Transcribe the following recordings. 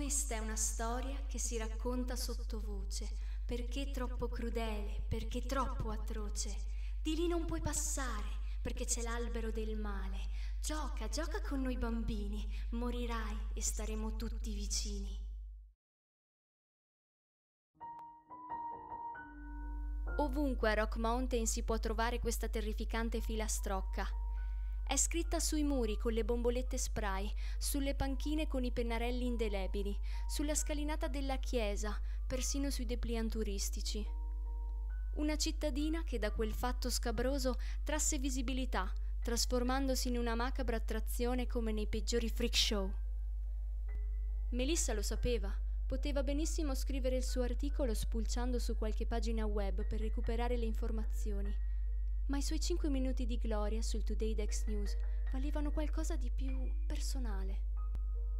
Questa è una storia che si racconta sottovoce, perché troppo crudele, perché troppo atroce. Di lì non puoi passare, perché c'è l'albero del male. Gioca, gioca con noi bambini, morirai e staremo tutti vicini. Ovunque a Rock Mountain si può trovare questa terrificante filastrocca. È scritta sui muri con le bombolette spray, sulle panchine con i pennarelli indelebili, sulla scalinata della chiesa, persino sui dépliant turistici. Una cittadina che da quel fatto scabroso trasse visibilità, trasformandosi in una macabra attrazione come nei peggiori freak show. Melissa lo sapeva, poteva benissimo scrivere il suo articolo spulciando su qualche pagina web per recuperare le informazioni ma i suoi 5 minuti di gloria sul Today Dex News valevano qualcosa di più personale.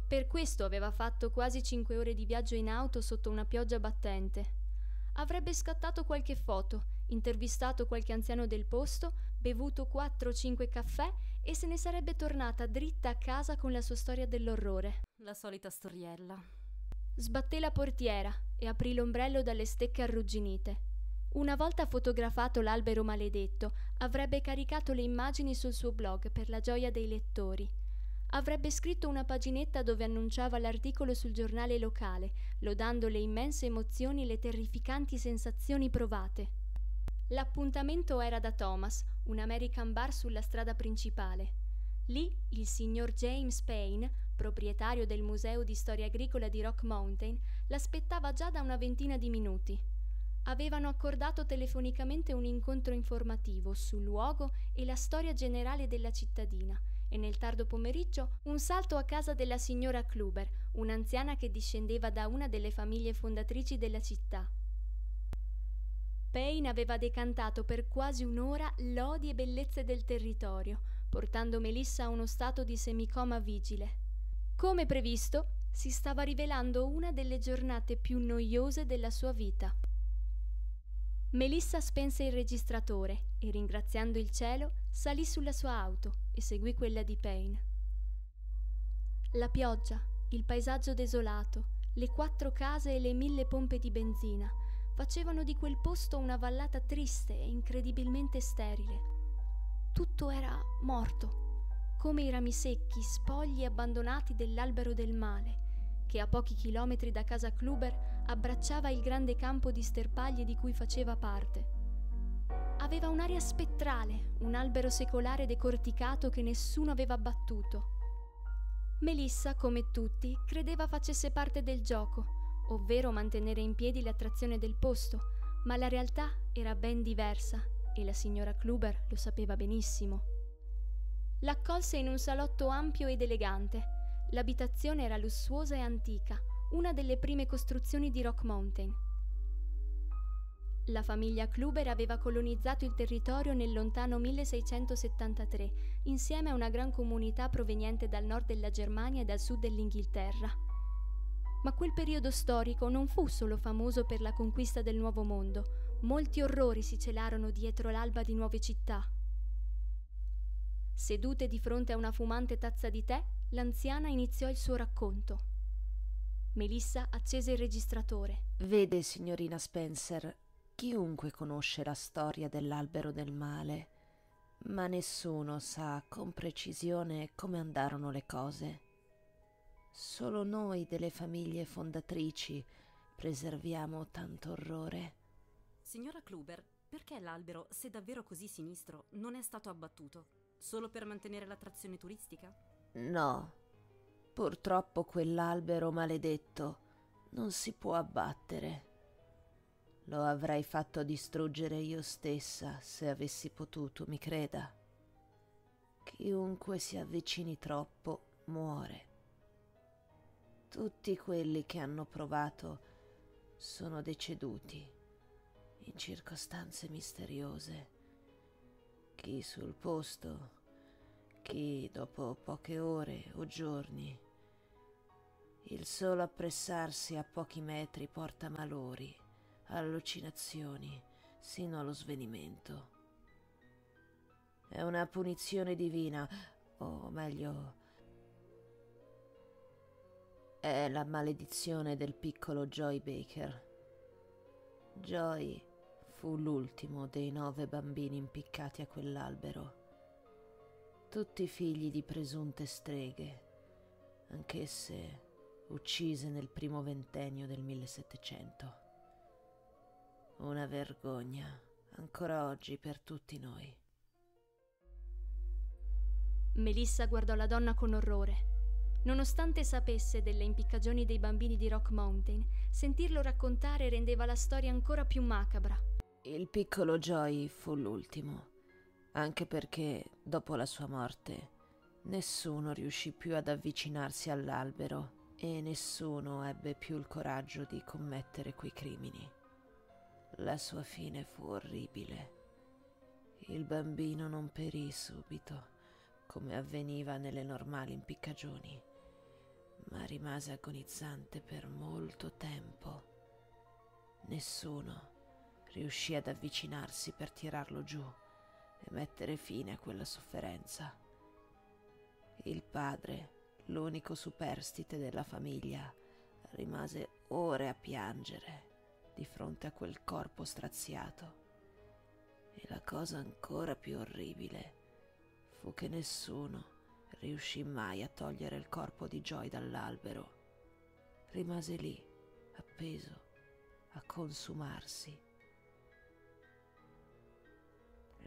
Per questo aveva fatto quasi 5 ore di viaggio in auto sotto una pioggia battente. Avrebbe scattato qualche foto, intervistato qualche anziano del posto, bevuto 4-5 caffè e se ne sarebbe tornata dritta a casa con la sua storia dell'orrore. La solita storiella. Sbatté la portiera e aprì l'ombrello dalle stecche arrugginite. Una volta fotografato l'albero maledetto, avrebbe caricato le immagini sul suo blog per la gioia dei lettori. Avrebbe scritto una paginetta dove annunciava l'articolo sul giornale locale, lodando le immense emozioni e le terrificanti sensazioni provate. L'appuntamento era da Thomas, un American bar sulla strada principale. Lì il signor James Payne, proprietario del Museo di Storia Agricola di Rock Mountain, l'aspettava già da una ventina di minuti avevano accordato telefonicamente un incontro informativo sul luogo e la storia generale della cittadina e nel tardo pomeriggio un salto a casa della signora Kluber, un'anziana che discendeva da una delle famiglie fondatrici della città. Payne aveva decantato per quasi un'ora lodi e bellezze del territorio, portando Melissa a uno stato di semicoma vigile. Come previsto, si stava rivelando una delle giornate più noiose della sua vita. Melissa spense il registratore e ringraziando il cielo salì sulla sua auto e seguì quella di Payne. La pioggia, il paesaggio desolato, le quattro case e le mille pompe di benzina facevano di quel posto una vallata triste e incredibilmente sterile. Tutto era morto, come i rami secchi, spogli abbandonati dell'albero del male, che a pochi chilometri da casa Kluber abbracciava il grande campo di sterpaglie di cui faceva parte. Aveva un'aria spettrale, un albero secolare decorticato che nessuno aveva abbattuto. Melissa, come tutti, credeva facesse parte del gioco, ovvero mantenere in piedi l'attrazione del posto, ma la realtà era ben diversa e la signora Kluber lo sapeva benissimo. L'accolse in un salotto ampio ed elegante, L'abitazione era lussuosa e antica, una delle prime costruzioni di Rock Mountain. La famiglia Kluber aveva colonizzato il territorio nel lontano 1673, insieme a una gran comunità proveniente dal nord della Germania e dal sud dell'Inghilterra. Ma quel periodo storico non fu solo famoso per la conquista del Nuovo Mondo, molti orrori si celarono dietro l'alba di nuove città. Sedute di fronte a una fumante tazza di tè, l'anziana iniziò il suo racconto. Melissa accese il registratore. Vede, signorina Spencer, chiunque conosce la storia dell'albero del male, ma nessuno sa con precisione come andarono le cose. Solo noi delle famiglie fondatrici preserviamo tanto orrore. Signora Kluber, perché l'albero, se davvero così sinistro, non è stato abbattuto? Solo per mantenere l'attrazione turistica? No. Purtroppo quell'albero maledetto non si può abbattere. Lo avrei fatto distruggere io stessa se avessi potuto, mi creda. Chiunque si avvicini troppo muore. Tutti quelli che hanno provato sono deceduti in circostanze misteriose chi sul posto, chi dopo poche ore o giorni. Il solo appressarsi a pochi metri porta malori, allucinazioni, sino allo svenimento. È una punizione divina, o meglio, È la maledizione del piccolo Joy Baker. Joy fu l'ultimo dei nove bambini impiccati a quell'albero. Tutti figli di presunte streghe, anch'esse uccise nel primo ventennio del 1700. Una vergogna ancora oggi per tutti noi. Melissa guardò la donna con orrore. Nonostante sapesse delle impiccagioni dei bambini di Rock Mountain, sentirlo raccontare rendeva la storia ancora più macabra. Il piccolo Joy fu l'ultimo, anche perché, dopo la sua morte, nessuno riuscì più ad avvicinarsi all'albero e nessuno ebbe più il coraggio di commettere quei crimini. La sua fine fu orribile. Il bambino non perì subito, come avveniva nelle normali impiccagioni, ma rimase agonizzante per molto tempo. Nessuno riuscì ad avvicinarsi per tirarlo giù e mettere fine a quella sofferenza. Il padre, l'unico superstite della famiglia, rimase ore a piangere di fronte a quel corpo straziato. E la cosa ancora più orribile fu che nessuno riuscì mai a togliere il corpo di Joy dall'albero. Rimase lì, appeso, a consumarsi.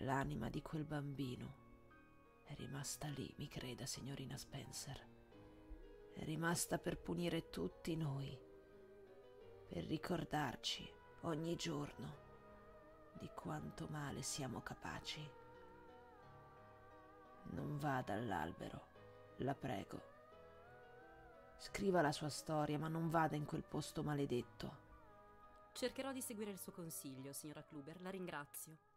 L'anima di quel bambino è rimasta lì, mi creda, signorina Spencer. È rimasta per punire tutti noi, per ricordarci ogni giorno di quanto male siamo capaci. Non vada all'albero, la prego. Scriva la sua storia, ma non vada in quel posto maledetto. Cercherò di seguire il suo consiglio, signora Kluber, la ringrazio.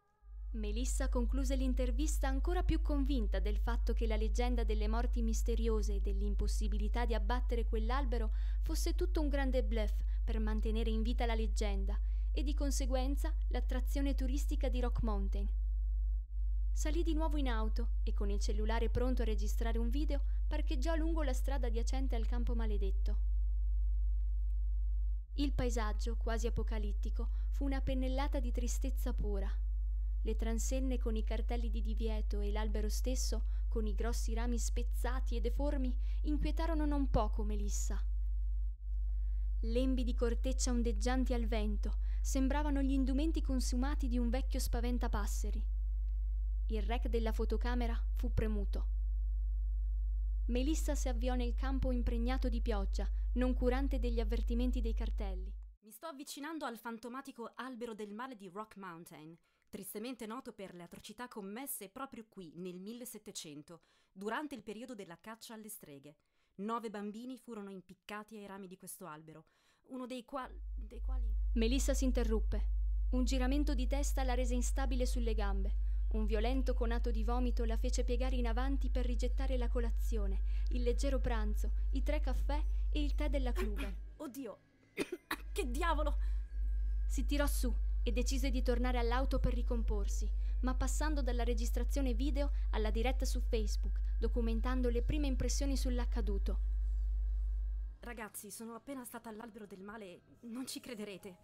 Melissa concluse l'intervista ancora più convinta del fatto che la leggenda delle morti misteriose e dell'impossibilità di abbattere quell'albero fosse tutto un grande bluff per mantenere in vita la leggenda e di conseguenza l'attrazione turistica di Rock Mountain. Salì di nuovo in auto e con il cellulare pronto a registrare un video parcheggiò lungo la strada adiacente al campo maledetto. Il paesaggio, quasi apocalittico, fu una pennellata di tristezza pura le transenne con i cartelli di divieto e l'albero stesso, con i grossi rami spezzati e deformi, inquietarono non poco Melissa. Lembi di corteccia ondeggianti al vento sembravano gli indumenti consumati di un vecchio spaventapasseri. Il rec della fotocamera fu premuto. Melissa si avviò nel campo impregnato di pioggia, non curante degli avvertimenti dei cartelli. Mi sto avvicinando al fantomatico albero del male di Rock Mountain tristemente noto per le atrocità commesse proprio qui nel 1700, durante il periodo della caccia alle streghe. Nove bambini furono impiccati ai rami di questo albero, uno dei, qual- dei quali... Melissa si interruppe. Un giramento di testa la rese instabile sulle gambe. Un violento conato di vomito la fece piegare in avanti per rigettare la colazione, il leggero pranzo, i tre caffè e il tè della clube. Oddio, che diavolo! Si tirò su e decise di tornare all'auto per ricomporsi, ma passando dalla registrazione video alla diretta su Facebook, documentando le prime impressioni sull'accaduto. Ragazzi, sono appena stata all'albero del male, non ci crederete.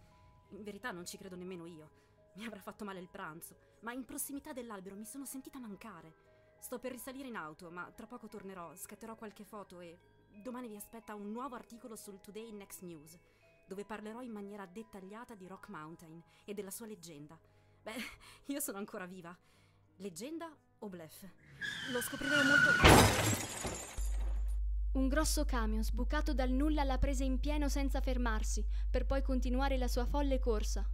In verità non ci credo nemmeno io. Mi avrà fatto male il pranzo, ma in prossimità dell'albero mi sono sentita mancare. Sto per risalire in auto, ma tra poco tornerò, scatterò qualche foto e domani vi aspetta un nuovo articolo sul Today Next News dove parlerò in maniera dettagliata di Rock Mountain e della sua leggenda. Beh, io sono ancora viva. Leggenda o bluff? Lo scopriremo molto. Un grosso camion sbucato dal nulla la prese in pieno senza fermarsi, per poi continuare la sua folle corsa.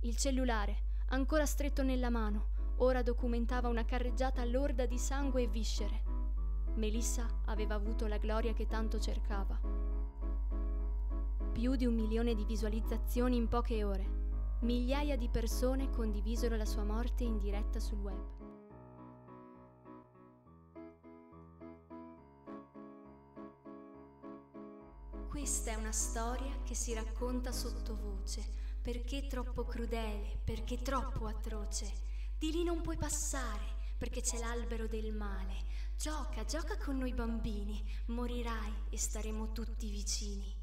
Il cellulare, ancora stretto nella mano, ora documentava una carreggiata lorda di sangue e viscere. Melissa aveva avuto la gloria che tanto cercava più di un milione di visualizzazioni in poche ore. Migliaia di persone condivisero la sua morte in diretta sul web. Questa è una storia che si racconta sottovoce, perché troppo crudele, perché troppo atroce. Di lì non puoi passare, perché c'è l'albero del male. Gioca, gioca con noi bambini, morirai e staremo tutti vicini.